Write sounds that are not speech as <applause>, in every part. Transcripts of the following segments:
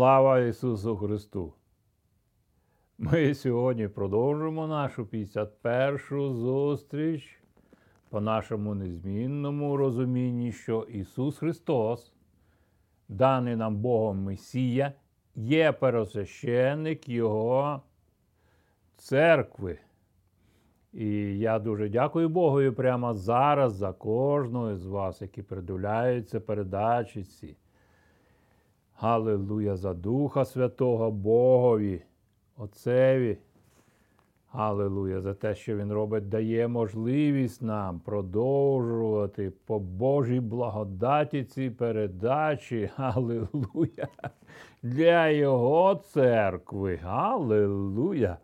Слава Ісусу Христу! Ми сьогодні продовжуємо нашу 51-шу зустріч по нашому незмінному розумінні, що Ісус Христос, даний нам Богом Месія, є пересвященник Його церкви. І я дуже дякую Богу прямо зараз за кожного з вас, які придивляються передачі ці. Галилуя за Духа Святого Богові, Отцеві. Галилуя за те, що Він робить, дає можливість нам продовжувати по Божій благодаті ці передачі. Галилуя! Для Його церкви. Галилуя!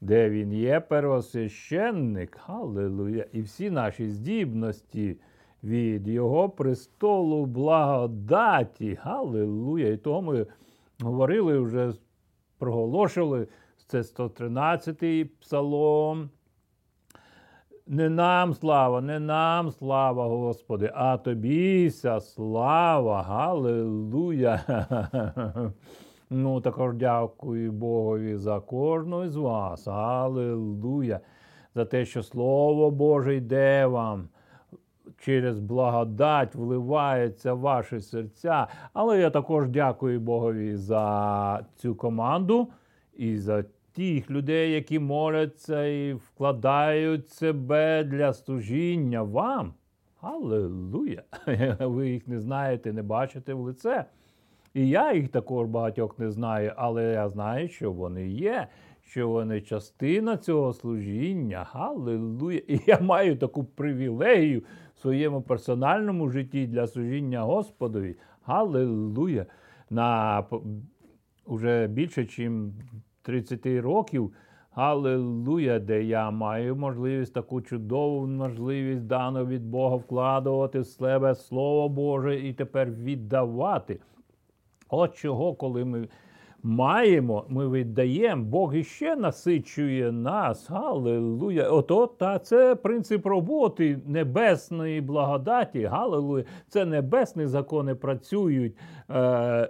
Де він є первосвященник, Галилуя! І всі наші здібності від Його престолу благодаті. Галилуя! І того ми говорили вже, проголошували це 113-й псалом. Не нам слава, не нам слава, Господи, а тобіся слава, Галилуя. <laughs> Ну, також дякую Богові за кожного з вас. Аллилуйя. За те, що Слово Боже йде вам. Через благодать вливається в ваші серця. Але я також дякую Богові за цю команду і за тих людей, які моляться і вкладають себе для служіння вам. Аллилуйя! <laughs> Ви їх не знаєте, не бачите в лице. І я їх також багатьох не знаю, але я знаю, що вони є, що вони частина цього служіння. Галилуя! І я маю таку привілегію в своєму персональному житті для служіння Господові. Галилуя! На вже більше, ніж 30 років. Галилуя, де я маю можливість таку чудову можливість дану від Бога вкладувати в себе Слово Боже і тепер віддавати. От чого, коли ми маємо, ми віддаємо, Бог іще насичує нас. Галилуя. Ото та це принцип роботи небесної благодаті. Галилуя. Це небесні закони працюють. Е,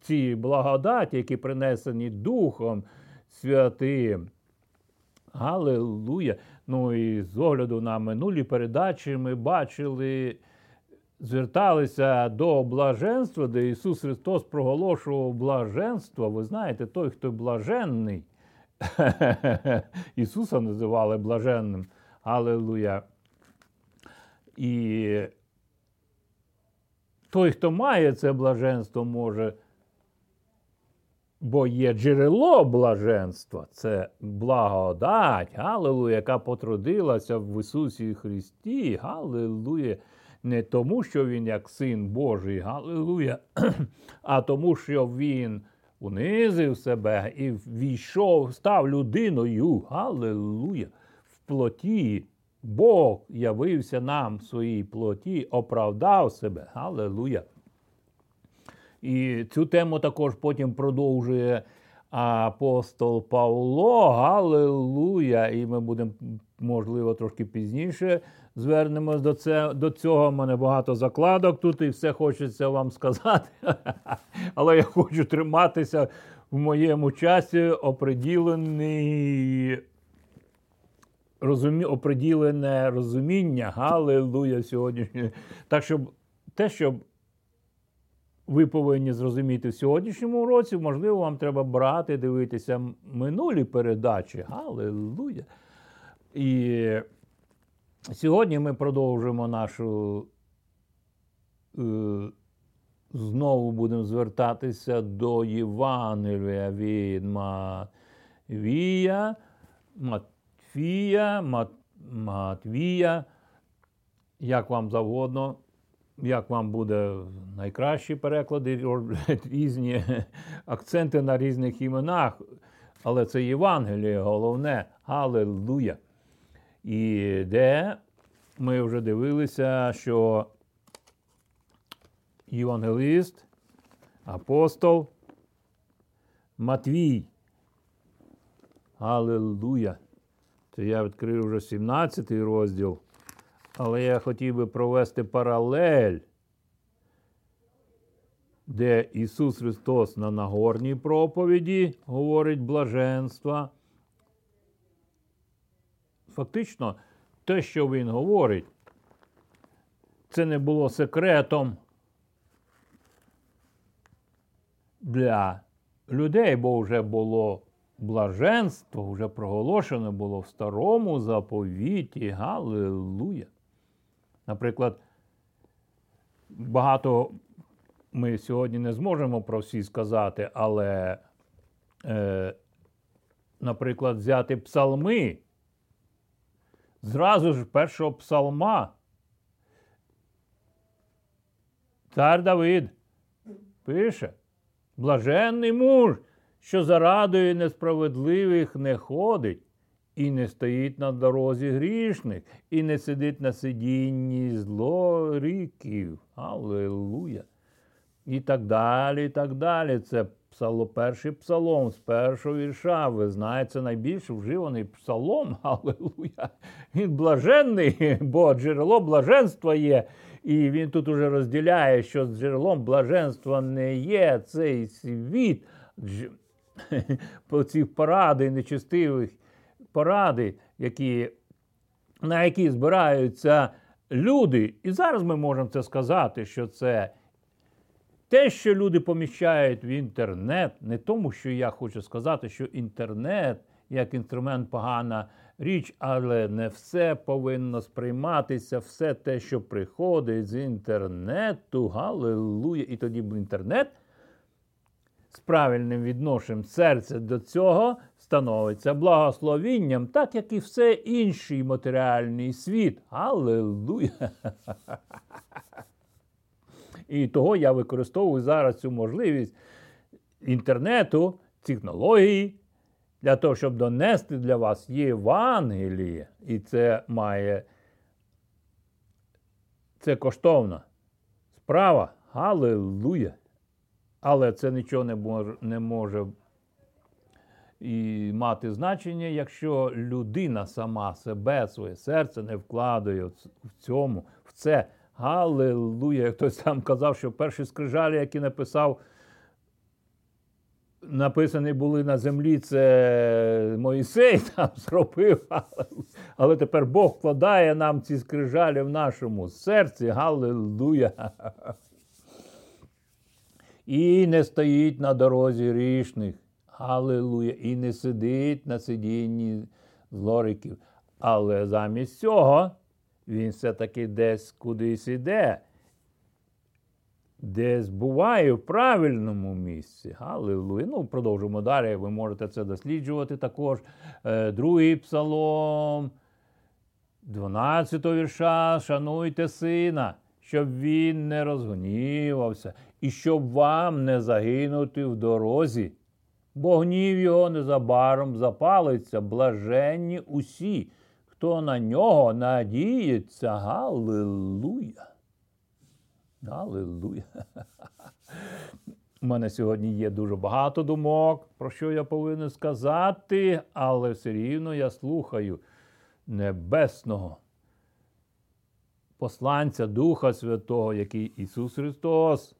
Ці благодаті, які принесені Духом Святим. Галилуя. Ну і з огляду на минулі передачі ми бачили зверталися до блаженства, де Ісус Христос проголошував блаженство. Ви знаєте, той, хто блаженний, <laughs> Ісуса називали блаженним. Аллилуйя. І той, хто має це блаженство, може. Бо є джерело блаженства, це благодать, Галилуя, яка потрудилася в Ісусі Христі. Галилуя не тому, що він як син Божий, Галилуя, <clears throat> а тому, що він унизив себе і війшов, став людиною. Галилуя, в плоті. Бог явився нам в своїй плоті, оправдав себе. Галилуя. І цю тему також потім продовжує апостол Павло. Галилуя! І ми будемо, можливо, трошки пізніше звернемось до це, до цього. У мене багато закладок тут, і все хочеться вам сказати. <laughs> Але я хочу триматися в моєму часі оприділений. Розумі... Оприділене розуміння, Галилуя сьогоднішнє. Так, щоб те, щоб ви повинні зрозуміти в сьогоднішньому році, можливо, вам треба брати, дивитися минулі передачі. Галилуя! І сьогодні ми продовжуємо нашу. Е, знову будемо звертатися до Євангелія від Матвія, Матфія, Мат, Матвія, як вам завгодно як вам буде найкращі переклади, різні акценти на різних іменах, але це Євангеліє головне. Галилуя. І де ми вже дивилися, що євангелист, апостол Матвій. Галилуя. Це я відкрив вже 17 розділ. Але я хотів би провести паралель де Ісус Христос на Нагорній проповіді говорить блаженства. Фактично, те, що Він говорить, це не було секретом для людей, бо вже було блаженство, вже проголошено було в старому заповіті. Галилуя. Наприклад, багато ми сьогодні не зможемо про всі сказати, але, е, наприклад, взяти псалми. Зразу ж першого псалма. Цар Давид пише: блаженний муж, що зарадою несправедливих не ходить, і не стоїть на дорозі грішних, і не сидить на сидінні злоріків. Аллилуйя! І так далі, і так далі. Це псало, перший псалом з першого вірша. Ви знаєте, найбільш вживаний псалом. <laughs> Аллилуйя. Він блаженний, бо джерело блаженства є. І він тут уже розділяє, що джерелом блаженства не є цей світ. <laughs> По ці поради нечистивих поради, які, на які збираються люди. І зараз ми можемо це сказати, що це те, що люди поміщають в інтернет, не тому, що я хочу сказати, що інтернет як інструмент погана річ, але не все повинно сприйматися, все те, що приходить з інтернету, галилуя. І тоді інтернет з правильним відношенням серця до цього становиться благословінням, так як і все інший матеріальний світ. Аллилуйя! <laughs> І того я використовую зараз цю можливість інтернету, технології, для того, щоб донести для вас Євангеліє. І це має це коштовна справа. Галилуя! Але це нічого не може не може і мати значення, якщо людина сама себе, своє серце не вкладає в цьому, в це. Галилуя! Хтось там казав, що перші скрижалі, які написав, написані були на землі, це Моїсей <laughs> там зробив. Але тепер Бог вкладає нам ці скрижалі в нашому серці. Галилуя! І не стоїть на дорозі грішних. Аллилуйя. І не сидить на сидінні злориків. Але замість цього він все-таки десь кудись іде, десь буває в правильному місці. Аллилуйя. Ну, продовжуємо далі. Ви можете це досліджувати також. Е, другий псалом, 12 вірша, шануйте сина щоб він не розгнівався, і щоб вам не загинути в дорозі, бо гнів його незабаром запалиться, блаженні усі, хто на нього надіється. Галилуя. Галилуя. У мене сьогодні є дуже багато думок, про що я повинен сказати, але все рівно я слухаю небесного посланця Духа Святого, який Ісус Христос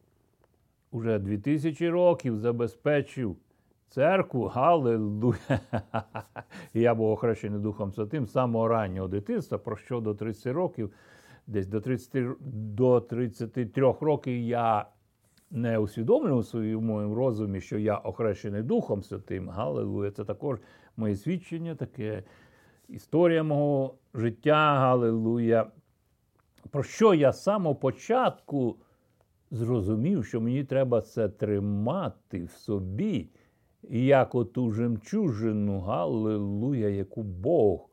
уже 2000 років забезпечив церкву. Галилуя! <laughs> Я був охрещений Духом Святим з самого раннього дитинства, про що до 30 років, десь до 30, до 33 років я. Не усвідомлював у своєму розумі, що я охрещений Духом Святим. Галилуя. Це також моє свідчення, таке історія мого життя. Галилуя про що я з самого початку зрозумів, що мені треба це тримати в собі, і як оту жемчужину, Галилуя, яку Бог,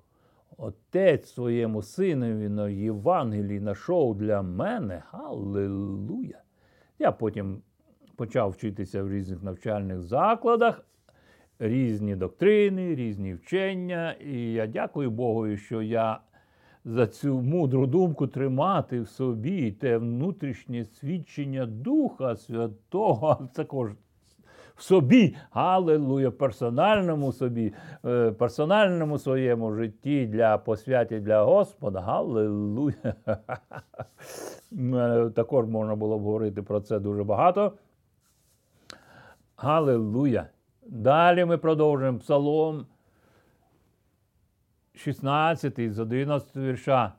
Отець своєму синові на Євангелії знайшов для мене. Галилуя. Я потім почав вчитися в різних навчальних закладах, різні доктрини, різні вчення. І я дякую Богу, що я за цю мудру думку тримати в собі те внутрішнє свідчення Духа Святого, <laughs> також в собі, алелуя, персональному собі, е, персональному своєму житті для посвяті для Господа. Галилуя. <laughs> Також можна було б говорити про це дуже багато. Галилуя! Далі ми продовжуємо Псалом 16 з 11 вірша.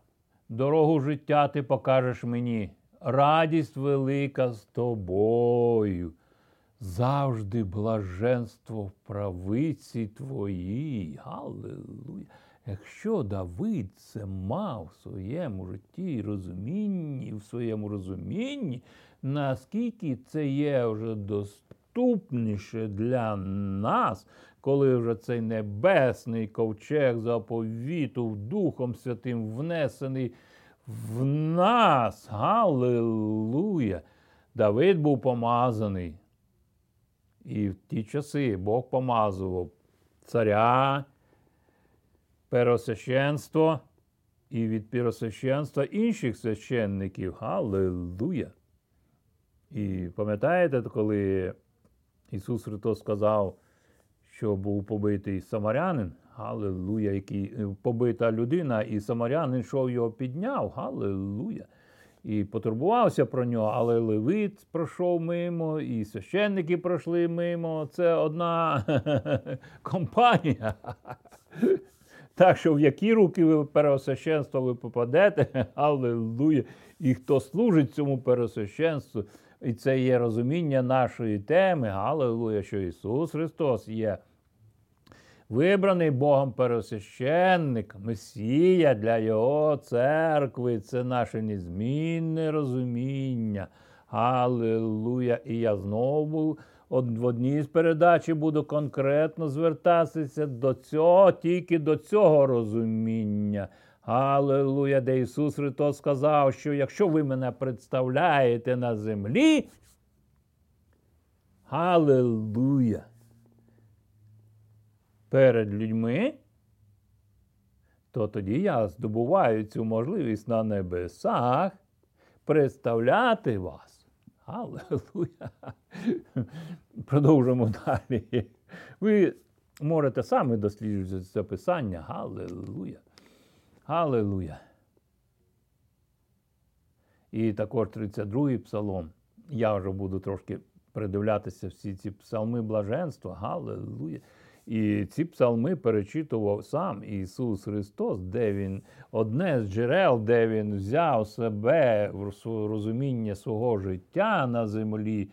Дорогу життя ти покажеш мені, радість велика з тобою. Завжди блаженство в правиці твоїй. Галилуя! Якщо Давид це мав в своєму житті і розумінні, в своєму розумінні, наскільки це є вже доступніше для нас, коли вже цей небесний ковчег заповіту Духом Святим внесений в нас. Галилуя! Давид був помазаний. І в ті часи Бог помазував царя, перосвященство і від перосвященства інших священників. Галилуя! І пам'ятаєте, коли Ісус Христос сказав, що був побитий самарянин, Галилуя, який побита людина, і самарянин йшов його підняв, Галилуя. І потурбувався про нього, але Левит пройшов мимо, і священники пройшли мимо. Це одна <laughs> компанія. <laughs> Так що в які руки ви пересвященства ви попадете, <laughs> аллилуйя, і хто служить цьому пересвященству, і це є розуміння нашої теми, аллилуйя, що Ісус Христос є вибраний Богом пересвященник, Месія для Його церкви. Це наше незмінне розуміння. Аллилуйя! І я знову в одній з передач буду конкретно звертатися до цього, тільки до цього розуміння. Аллилуйя, де Ісус Христос сказав, що якщо ви мене представляєте на землі, Аллилуйя, перед людьми, то тоді я здобуваю цю можливість на небесах представляти вас. Аллилуйя! Продовжимо далі. Ви можете самі досліджувати це писання. Галилуя. Галилуя. І також 32-й псалом. Я вже буду трошки придивлятися всі ці псалми блаженства. Галилуя. І ці псалми перечитував сам Ісус Христос, де Він одне з джерел, де Він взяв себе в розуміння свого життя на землі.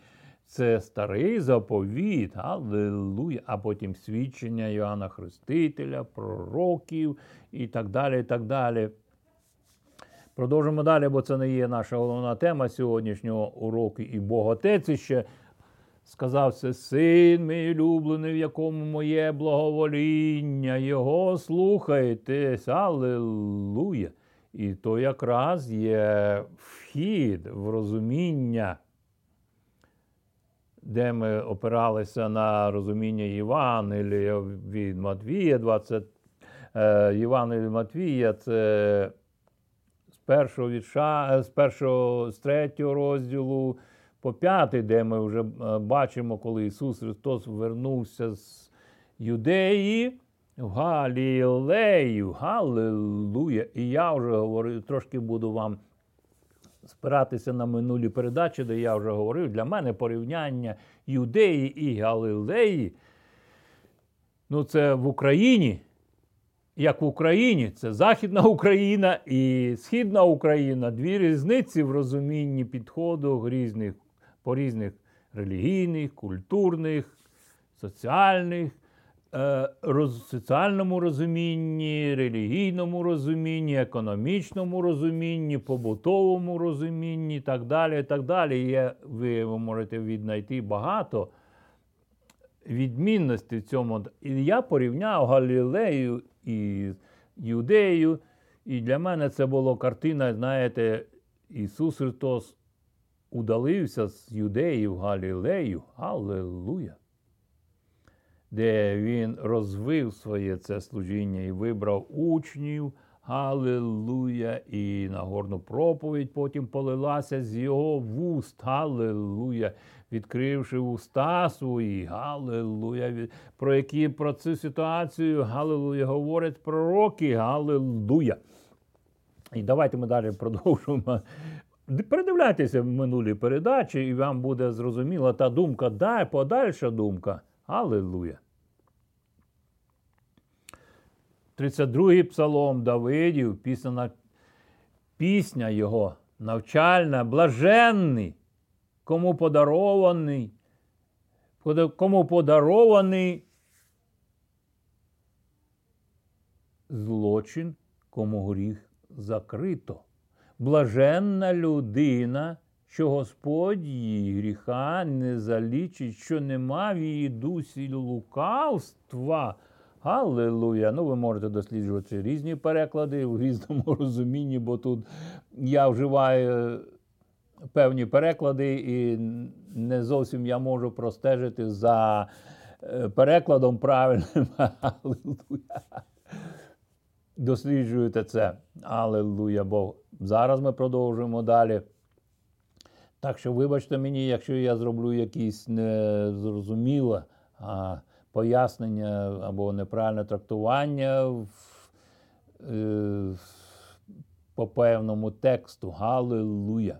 Це старий заповіт, Аллилуйя, а потім свідчення Йоанна Хрестителя, пророків і так далі. і так далі. Продовжимо далі, бо це не є наша головна тема сьогоднішнього уроку. І Бог Отець ще сказав це син мій улюблений, в якому моє благовоління, його слухайтесь, Аллилуйя. І то якраз є вхід в розуміння де ми опиралися на розуміння Євангелія від Матвія, 20, е, Євангелія від Матвія, це з першого вірша, з першого, з третього розділу по п'ятий, де ми вже е, бачимо, коли Ісус Христос вернувся з Юдеї в Галілею. Галилуя! І я вже говорю, трошки буду вам спиратися на минулі передачі, де я вже говорив, для мене порівняння Юдеї і Галилеї. Ну, це в Україні. Як в Україні, це Західна Україна і Східна Україна. Дві різниці в розумінні підходу різних, по різних релігійних, культурних, соціальних Е, роз, соціальному розумінні, релігійному розумінні, економічному розумінні, побутовому розумінні і так далі. Так далі. Є, ви можете віднайти багато відмінностей в цьому. І я порівняв Галілею і Юдею. І для мене це була картина, знаєте, Ісус Христос удалився з Юдеї в Галілею. Аллилуйя! де він розвив своє це служіння і вибрав учнів. Галилуя! І Нагорну проповідь потім полилася з його вуст. Галилуя! Відкривши уста свої, Галилуя! Про які про цю ситуацію Галилуя говорять пророки, Галилуя! І давайте ми далі продовжуємо Передивляйтеся минулі передачі, і вам буде зрозуміла та думка, да, подальша думка. Аллилуйя. 32-й псалом Давидів, пісня, пісня його навчальна, блаженний, кому подарований, кому подарований злочин, кому гріх закрито. Блаженна людина, що Господь її гріха не залічить, що нема в її дусі лукавства. Аллилуйя! Ну, ви можете досліджувати різні переклади в різному <laughs> розумінні, бо тут я вживаю певні переклади, і не зовсім я можу простежити за е, перекладом правильним. <laughs> Аллилуйя! Досліджуєте це. Аллилуйя Бог. Зараз ми продовжуємо далі. Так що, вибачте мені, якщо я зроблю якісь незрозуміле пояснення або неправильне трактування в, е, по певному тексту. Галилуя!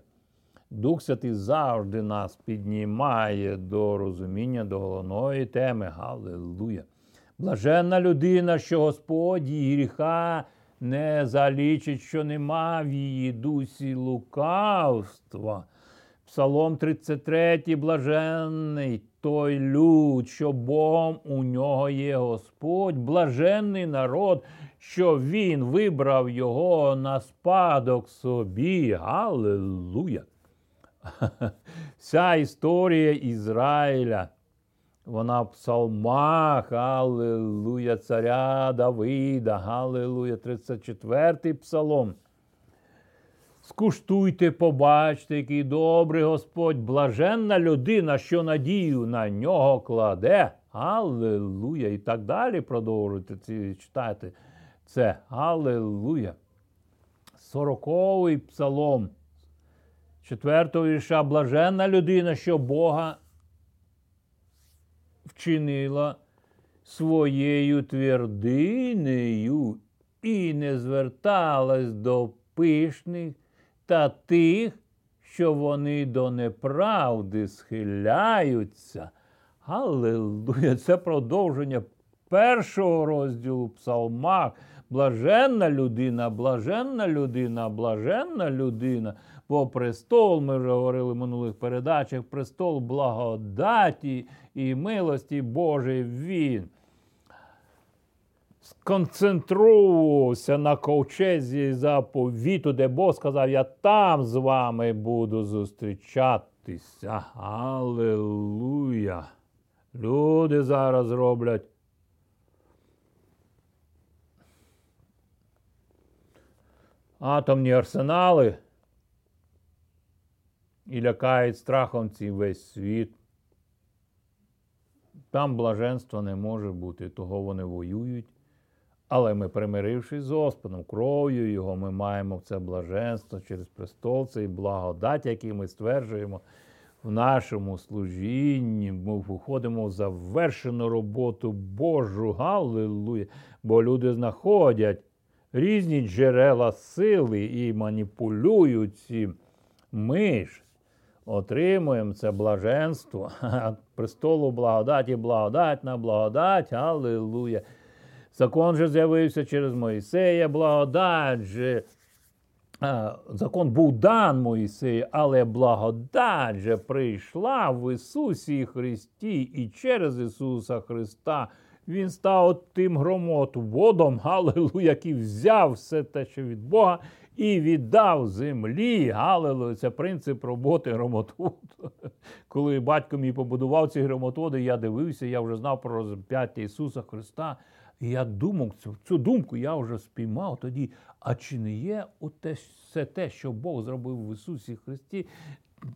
Дух Святий завжди нас піднімає до розуміння, до головної теми. Галилуя! Блаженна людина, що Господь її гріха не залічить, що нема в її дусі лукавства. Псалом 33, блаженний той люд, що Богом у нього є Господь, блаженний народ, що Він вибрав його на спадок собі. Аллилуйя! <laughs> Вся історія Ізраїля. Вона в псалмах, Аллилуйя, царя Давида, Аллилуйя, 34-й псалом. Скуштуйте, побачте, який добрий Господь, блаженна людина, що надію на нього кладе. Аллилуйя. І так далі продовжуйте ці читати це. Аллилуйя. Сороковий псалом. Четвертого вірша блаженна людина, що Бога вчинила своєю твердинею і не зверталась до пишних та тих, що вони до неправди схиляються. Аллилуйя! Це продовження першого розділу псалмах. Блаженна людина, блаженна людина, блаженна людина. Бо престол, ми вже говорили в минулих передачах, престол благодаті і милості Божої він сконцентрувався на ковчезі заповіту, де Бог сказав, я там з вами буду зустрічатися. Аллилуйя! Люди зараз роблять. Атомні арсенали і лякають страхом цей весь світ. Там блаженства не може бути, того вони воюють. Але ми, примирившись з Господом, кров'ю Його, ми маємо це блаженство через престол, цей благодать, який ми стверджуємо в нашому служінні. Ми виходимо в завершену роботу Божу. Галилуя! Бо люди знаходять різні джерела сили і маніпулюють ці. Ми ж отримуємо це блаженство <laughs> престолу благодаті, благодать на благодать. Аллилуйя! Закон же з'явився через Моїсея, благодать же. Закон був дан Моїсею, але благодать же прийшла в Ісусі Христі, і через Ісуса Христа Він став тим громотводом, Галилу, який взяв все те, що від Бога, і віддав землі. Галилуя, це принцип роботи громотводу. <laughs> Коли батько мій побудував ці громотводи, я дивився, я вже знав про розп'яття Ісуса Христа. І я думав, цю, цю думку я вже спіймав тоді. А чи не є оте, все те, що Бог зробив в Ісусі Христі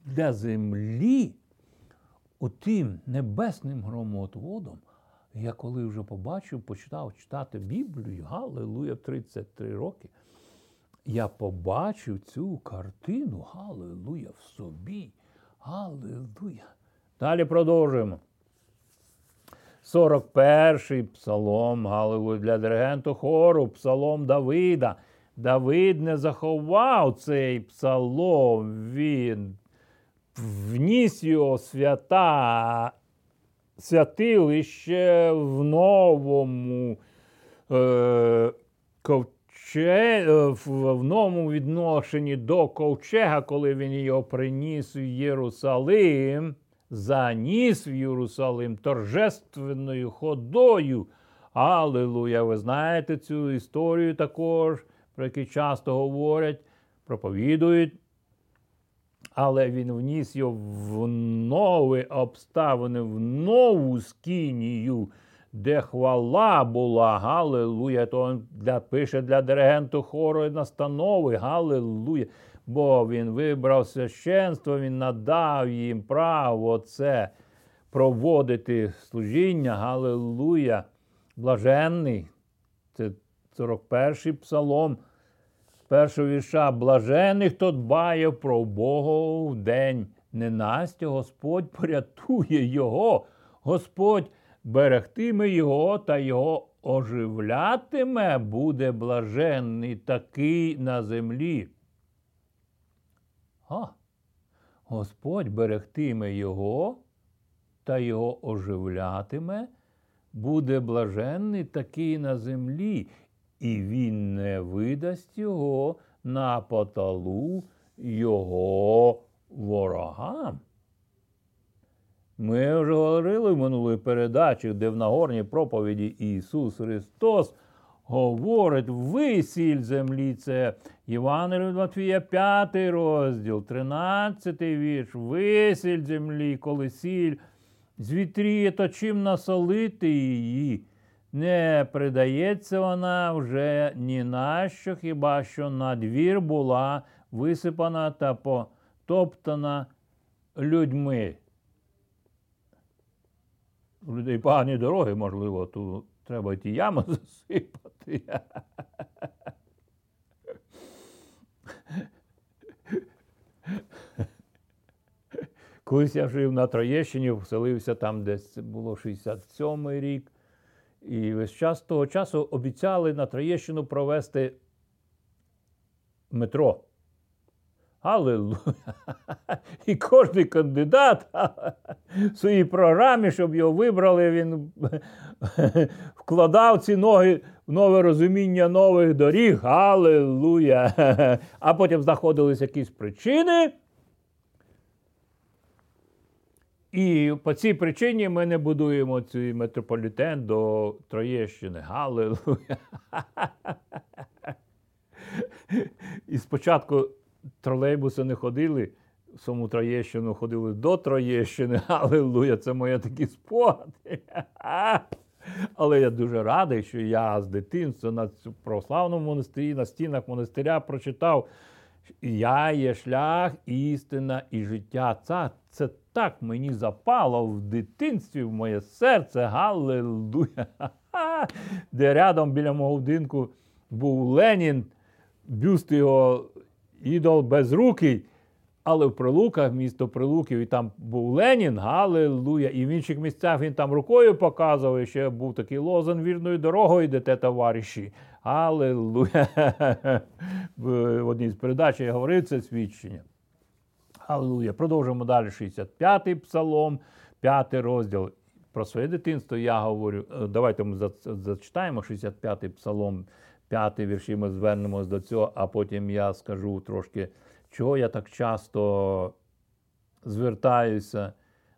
для землі, отим небесним громотводом? Я коли вже побачив, почитав читати Біблію, Галилуя, 33 роки, я побачив цю картину, Галилуя, в собі. Галилуя. Далі продовжуємо. 41-й псалом, Галилуя, для диригенту хору, псалом Давида. Давид не заховав цей псалом, він вніс його свята святилище в новому е, ковче, е, в, в новому відношенні до ковчега, коли він його приніс в Єрусалим, заніс в Єрусалим торжественною ходою. Аллилуйя! Ви знаєте цю історію також, про яку часто говорять, проповідують. Але він вніс його в нові обставини, в нову скинію, де хвала була, Галилуя. То для, пише для диригенту хору настанови, Галилуя. Бо він вибрав священство, він надав їм право це проводити служіння, Галилуя. Блаженний. Це 41-й псалом першого вірша блажений, хто дбає про Бога в день. Ненастя Господь порятує його, Господь берегтиме його та його оживлятиме, буде блаженний такий на землі. А, Господь берегтиме його та його оживлятиме, буде блаженний такий на землі і він не видасть його на поталу його ворогам. Ми вже говорили в минулої передачі, де в Нагорній проповіді Ісус Христос говорить ви сіль землі. Це Євангелію Матвія 5 розділ, 13 вірш. Ви сіль землі, коли сіль звітріє, то чим насолити її не придається вона вже ні на що, хіба що на двір була висипана та потоптана людьми. У людей погані дороги, можливо, тут треба ті ями <laughs> засипати. Колись я жив на Троєщині, вселився там, десь було 67-й рік. І весь час того часу обіцяли на Троєщину провести метро. Аллилуйя! І кожен кандидат в своїй програмі, щоб його вибрали, він вкладав ці ноги в нове розуміння нових доріг. Аллилуйя! А потім знаходились якісь причини. І по цій причині ми не будуємо цей метрополітен до Троєщини. Галилуя! І спочатку тролейбуси не ходили, в саму Троєщину ходили до Троєщини. <laughs> Галилуя! Це моє такі спогади. <laughs> Але я дуже радий, що я з дитинства на православному монастирі, на стінах монастиря прочитав. Я є шлях, істина і життя. Це, це так мені запало в дитинстві в моє серце. Галилуя! <laughs> Де рядом біля мого будинку був Ленін, бюст його ідол безрукий. Але в Прилуках, місто Прилуків, і там був Ленін, Галилуя. І в інших місцях він там рукою показував, і ще був такий лозан вірною дорогою, йдете, товариші. Аллилуйя. <laughs> В одній з передач я говорив це свідчення. Аллилуйя. Продовжуємо далі 65-й псалом, 5 розділ. Про своє дитинство я говорю. Е, давайте ми зачитаємо 65-й псалом, 5 вірші. Ми звернемось до цього, а потім я скажу трошки, чого я так часто звертаюся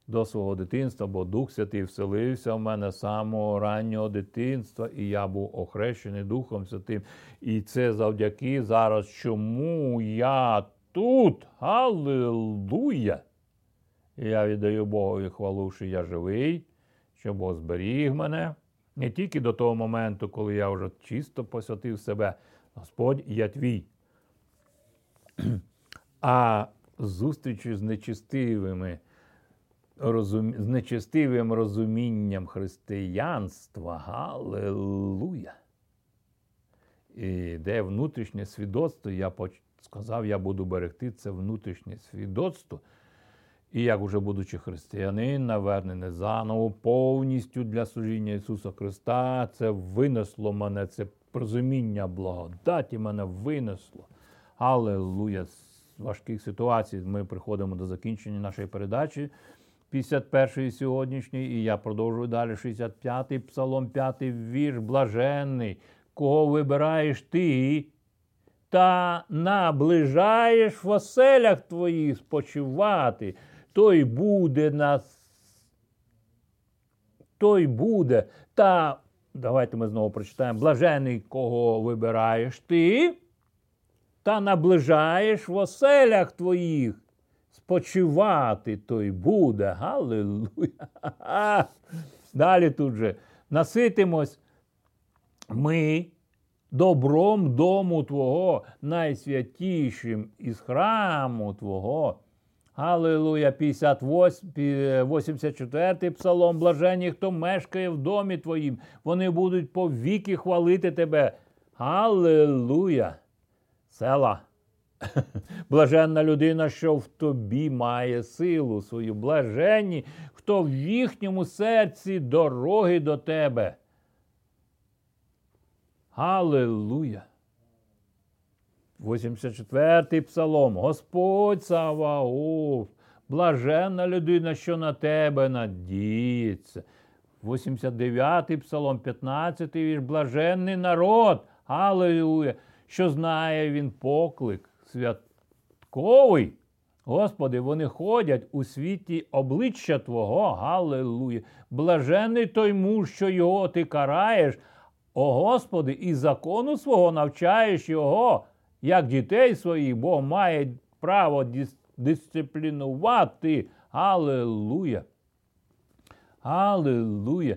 до свого дитинства, бо Дух Святий вселився в мене з самого раннього дитинства, і я був охрещений Духом Святим. І це завдяки зараз, чому я тут. Аллилуйя! Я віддаю Богові хвалу, що я живий, що Бог зберіг мене. Не тільки до того моменту, коли я вже чисто посвятив себе, Господь, я твій. А зустрічі з нечистивими розум... з нечестивим розумінням християнства. Галилуя! І де внутрішнє свідоцтво, я сказав, я буду берегти це внутрішнє свідоцтво. І як уже будучи християнин, навернений заново повністю для служіння Ісуса Христа, це винесло мене, це розуміння благодаті мене винесло. Аллилуйя! З важких ситуацій ми приходимо до закінчення нашої передачі. 51-ї сьогоднішньої, і я продовжую далі 65-й псалом, 5-й вірш, блаженний, кого вибираєш ти, та наближаєш в оселях твоїх спочивати, той буде нас. Той буде. Та давайте ми знову прочитаємо: блажений, кого вибираєш ти, та наближаєш в оселях твоїх. Спочивати той буде. Галилуя. <laughs> Далі тут же наситимось ми добром дому Твого, найсвятішим із храму Твого. Галилуя, 58, 84 псалом, блаженні, хто мешкає в домі Твоїм, вони будуть повіки хвалити Тебе. Галилуя! Села. <laughs> Блаженна людина, що в тобі має силу свою. Блаженні, хто в їхньому серці дороги до тебе. Аллилуйя! 84-й псалом. Господь Саваоф, блаженна людина, що на тебе надіється. 89-й псалом, 15-й вірш, блаженний народ. Аллилуйя! Що знає він поклик святковий. Господи, вони ходять у світі обличчя Твого, Галилуя. Блажений той муж, що його ти караєш, о Господи, і закону свого навчаєш його, як дітей своїх, Бог має право дис дисциплінувати. Галилуя. Галилуя.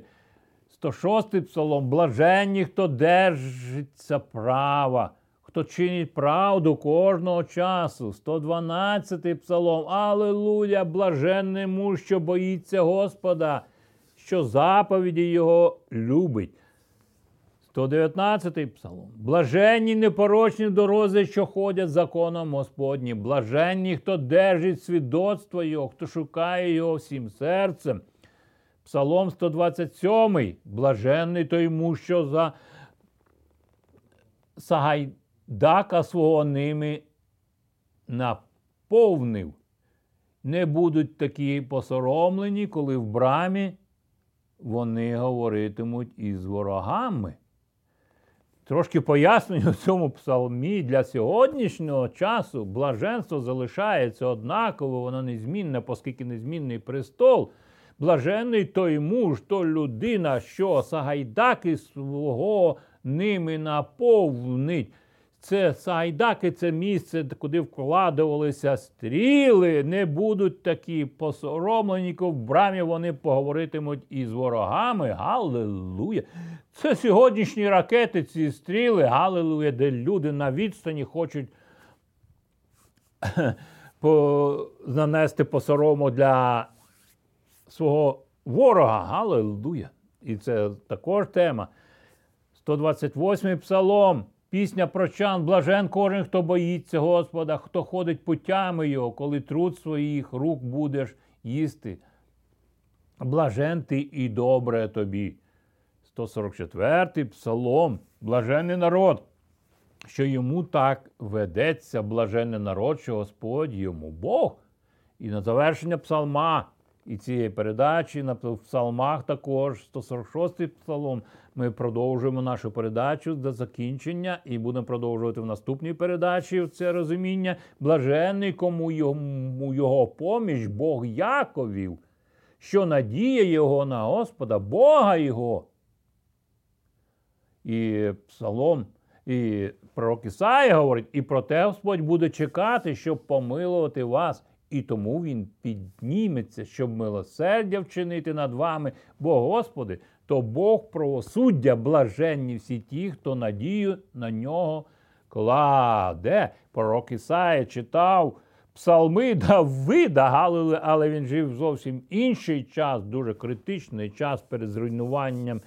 106 псалом. Блаженні, хто держиться права, хто чинить правду кожного часу. 112 псалом. Аллилуйя, блаженний муж, що боїться Господа, що заповіді Його любить. 119 псалом. Блаженні непорочні дорозі, що ходять законом Господнім. Блаженні, хто держить свідоцтво Його, хто шукає Його всім серцем. Псалом 127. Блаженний той муж, що за Сагайдака свого ними наповнив. Не будуть такі посоромлені, коли в брамі вони говоритимуть із ворогами. Трошки пояснюю цьому псалмі для сьогоднішнього часу блаженство залишається однаково, воно незмінне, оскільки незмінний престол. Блажений той муж, то людина, що Сагайдаки свого ними наповнить. Це Сагайдаки це місце, куди вкладувалися стріли, не будуть такі посоромлені, в брамі вони поговоритимуть із ворогами. Галилуя! Це сьогоднішні ракети, ці стріли, Галилуя, де люди на відстані хочуть <clears throat> нанести посорому для свого ворога. Галилуя! І це також тема. 128-й псалом. Пісня прочан, блажен кожен, хто боїться Господа, хто ходить путями Його, коли труд своїх рук будеш їсти. Блажен ти і добре тобі. 144-й псалом. Блажений народ, що йому так ведеться, блажений народ, що Господь йому Бог. І на завершення псалма і цієї передачі на псалмах також 146-й псалом. Ми продовжуємо нашу передачу до закінчення і будемо продовжувати в наступній передачі це розуміння. Блаженний, кому йому його поміч, Бог Яковів, що надія його на Господа, Бога Його. І псалом, і пророк Ісаїя говорить, і про те Господь буде чекати, щоб помилувати вас. І тому він підніметься, щоб милосердя вчинити над вами. Бо, Господи, то Бог правосуддя, блаженні всі ті, хто надію на нього кладе. Пророк Ісаїя читав псалми <laughs> Давида, але він жив зовсім інший час, дуже критичний час перед зруйнуванням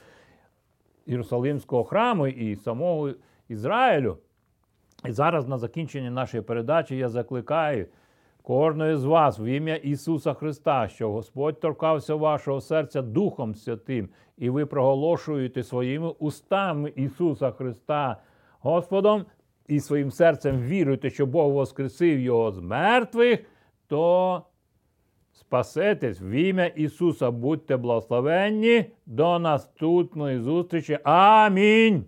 Єрусалимського храму і самого Ізраїлю. І зараз на закінчення нашої передачі я закликаю кожної з вас в ім'я Ісуса Христа, що Господь торкався вашого серця Духом Святим, і ви проголошуєте своїми устами Ісуса Христа Господом і своїм серцем віруєте, що Бог воскресив Його з мертвих, то спасетесь в ім'я Ісуса. Будьте благословенні. До наступної зустрічі. Амінь.